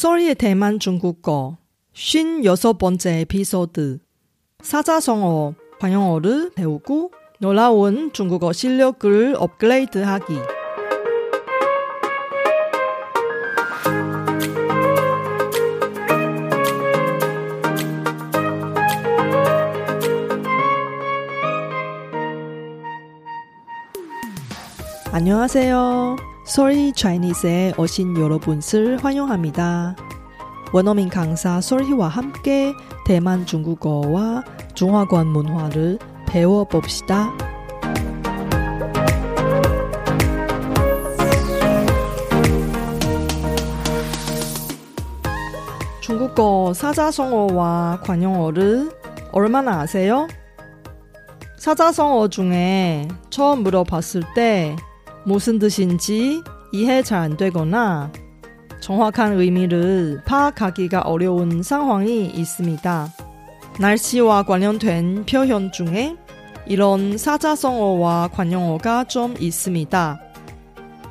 Sorry의 대만 중국어 56번째 에피소드. 사자성어, 관용어를 배우고 놀라운 중국어 실력을 업그레이드하기. 안녕하세요. Sorry Chinese에 오신 여러분을 환영합니다. 원어민 강사 솔희와 함께 대만 중국어와 중화권 문화를 배워봅시다. 중국어 사자성어와 관용어를 얼마나 아세요? 사자성어 중에 처음 물어봤을 때 무슨 뜻인지 이해 잘 안 되거나 정확한 의미를 파악하기가 어려운 상황이 있습니다. 날씨와 관련된 표현 중에 이런 사자성어와 관용어가 좀 있습니다.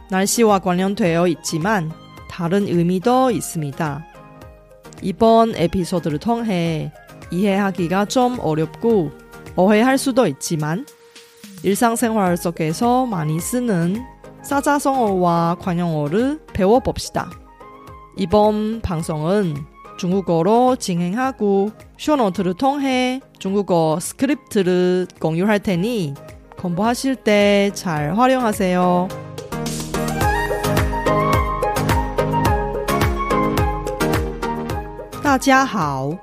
날씨와 관련되어 있지만 다른 의미도 있습니다. 이번 에피소드를 통해 이해하기가 좀 어렵고 오해할 수도 있지만 일상생활 속에서 많이 쓰는 사자성어와 관용어를 배워봅시다. 이번 방송은 중국어로 진행하고 쇼노트를 통해 중국어 스크립트를 공유할 테니 공부하실 때 잘 활용하세요. 大家好，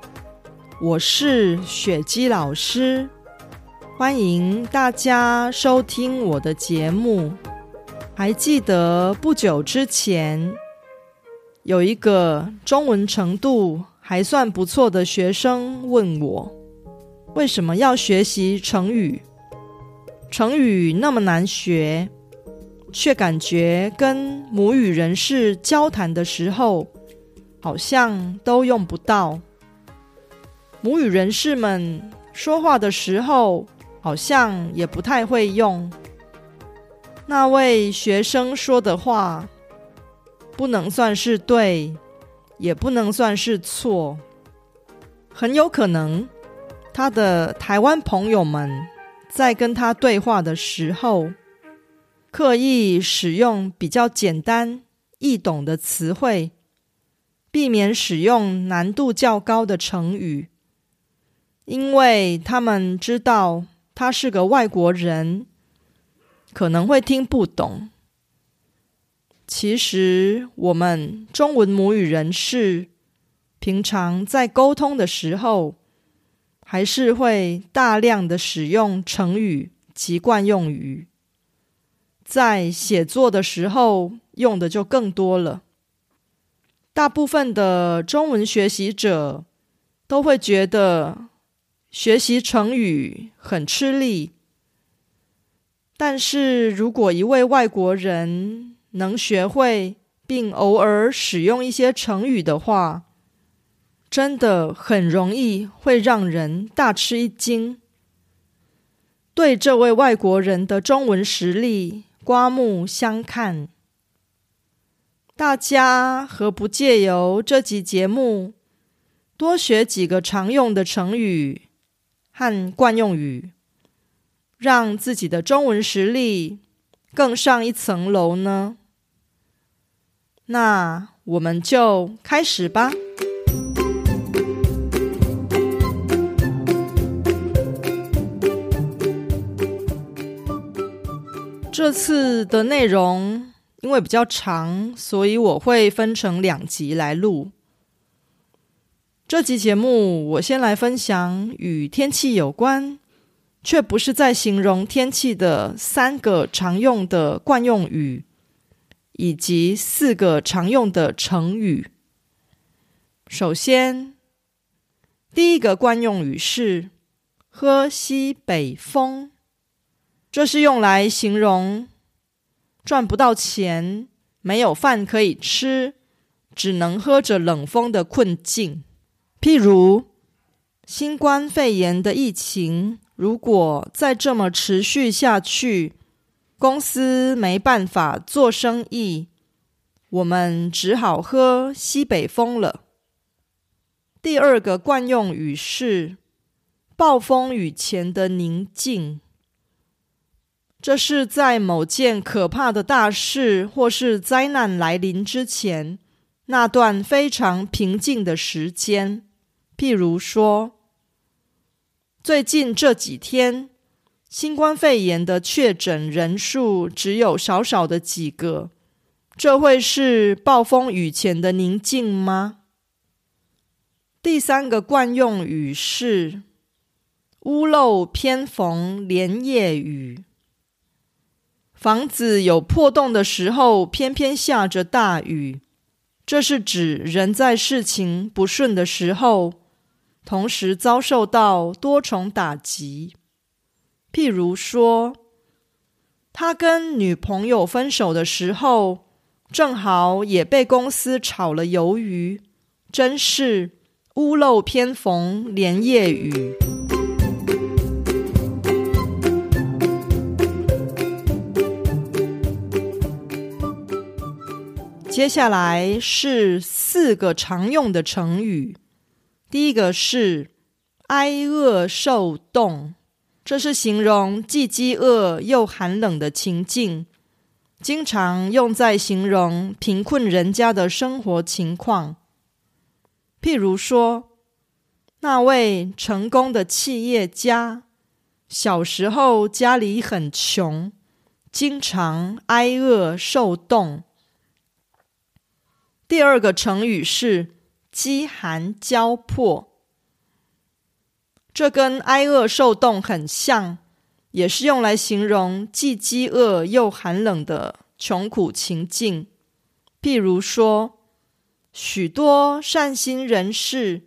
我是雪姬老师， 欢迎大家收听我的节目。还记得不久之前，有一个中文程度还算不错的学生问我，为什么要学习成语？成语那么难学，却感觉跟母语人士交谈的时候，好像都用不到。母语人士们说话的时候，好像也不太会用。那位学生说的话，不能算是对，也不能算是错，很有可能他的台湾朋友们在跟他对话的时候，刻意使用比较简单易懂的词汇，避免使用难度较高的成语，因为他们知道他是个外国人。可能会听不懂。其实，我们中文母语人士平常在沟通的时候，还是会大量的使用成语及惯用语，在写作的时候用的就更多了。大部分的中文学习者都会觉得学习成语很吃力。但是如果一位外国人能学会并偶尔使用一些成语的话，真的很容易会让人大吃一惊。对这位外国人的中文实力刮目相看。大家何不借由这集节目，多学几个常用的成语和惯用语？让自己的中文实力更上一层楼呢？那我们就开始吧。这次的内容因为比较长，所以我会分成两集来录。这集节目我先来分享与天气有关。却不是在形容天气的三个常用的惯用语，以及四个常用的成语。首先，第一个惯用语是“喝西北风”，这是用来形容赚不到钱、没有饭可以吃、只能喝着冷风的困境。譬如，新冠肺炎的疫情。如果再这么持续下去，公司没办法做生意，我们只好喝西北风了。第二个惯用语是暴风雨前的宁静。这是在某件可怕的大事或是灾难来临之前，那段非常平静的时间。譬如说，最近这几天，新冠肺炎的确诊人数只有少少的几个，这会是暴风雨前的宁静吗？第三个惯用语是“屋漏偏逢连夜雨”。房子有破洞的时候，偏偏下着大雨，这是指人在事情不顺的时候，同时遭受到多重打击。譬如说，他跟女朋友分手的时候，正好也被公司炒了鱿鱼，真是屋漏偏逢连夜雨。接下来是四个常用的成语。第一个是“挨饿受冻”，这是形容既饥饿又寒冷的情境，经常用在形容贫困人家的生活情况。譬如说，那位成功的企业家小时候家里很穷，经常挨饿受冻。第二个成语是“饥寒交迫”，这跟挨饿受冻很像，也是用来形容既饥饿又寒冷的穷苦情境。譬如说，许多善心人士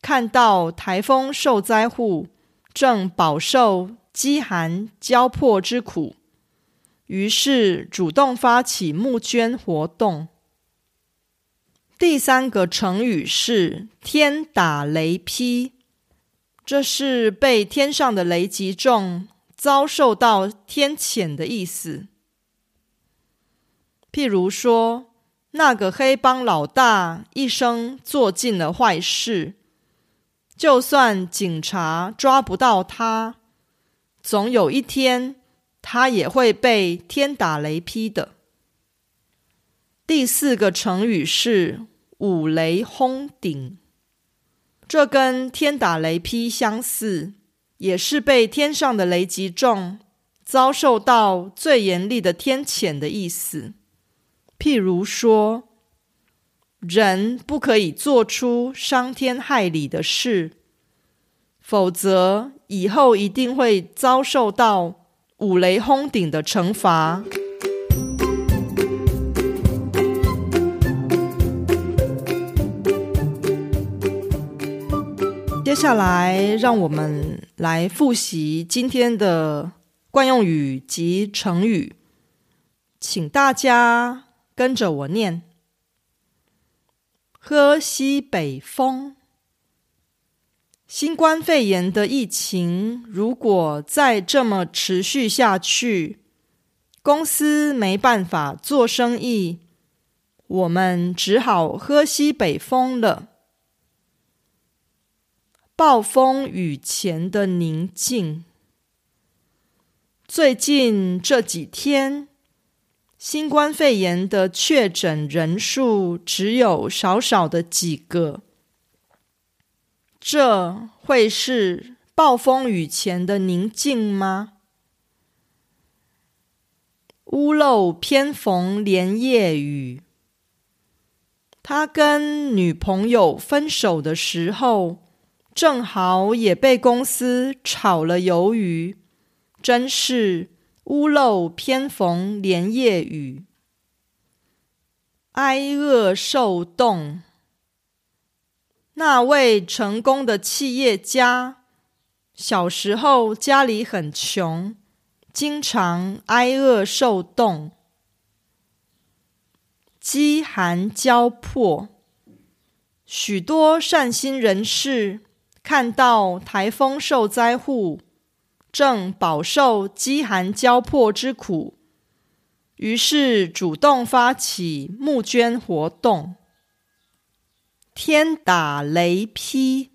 看到台风受灾户正饱受饥寒交迫之苦，于是主动发起募捐活动。第三个成语是“天打雷劈”，这是被天上的雷击中，遭受到天谴的意思。譬如说，那个黑帮老大一生做尽了坏事，就算警察抓不到他，总有一天他也会被天打雷劈的。第四个成语是“五雷轰顶”，这跟天打雷劈相似，也是被天上的雷击中，遭受到最严厉的天谴的意思。譬如说，人不可以做出伤天害理的事，否则以后一定会遭受到五雷轰顶的惩罚。接下来，让我们来复习今天的惯用语及成语，请大家跟着我念：喝西北风。新冠肺炎的疫情如果再这么持续下去，公司没办法做生意，我们只好喝西北风了。暴风雨前的宁静。最近这几天，新冠肺炎的确诊人数只有少少的几个，这会是暴风雨前的宁静吗？屋漏偏逢连夜雨。他跟女朋友分手的时候。正好也被公司炒了鱿鱼，真是屋漏偏逢连夜雨，挨饿受冻。那位成功的企业家小时候家里很穷，经常挨饿受冻，饥寒交迫。许多善心人士。看到台风受灾户正饱受饥寒交迫之苦，于是主动发起募捐活动。天打雷劈，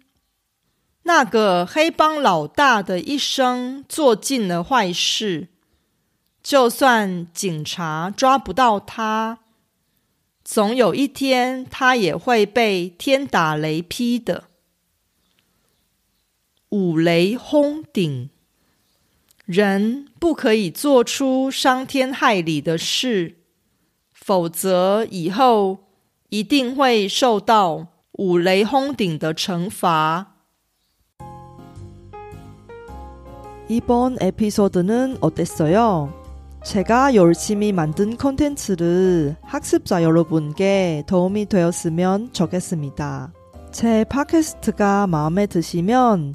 那个黑帮老大的一生做尽了坏事，就算警察抓不到他。总有一天，他也会被天打雷劈的。五雷轰顶，人不可以做出伤天害理的事，否则以后一定会受到五雷轰顶的惩罚。이번에피소드는어땠어요 제가 열심히 만든 콘텐츠를 학습자 여러분께 도움이 되었으면 좋겠습니다. 제 팟캐스트가 마음에 드시면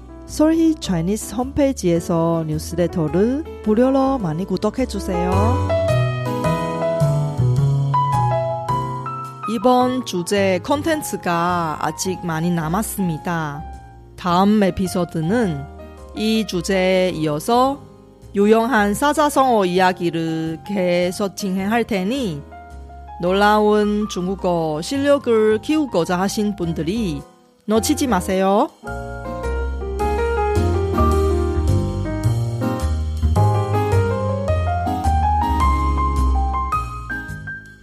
솔희 차이니스 홈페이지에서 뉴스레터를 무료로 많이 구독해주세요. 이번 주제 콘텐츠가 아직 많이 남았습니다. 다음 에피소드는 이 주제에 이어서 유용한 사자성어 이야기를 계속 진행할 테니 놀라운 중국어 실력을 키우고자 하신 분들이 놓치지 마세요.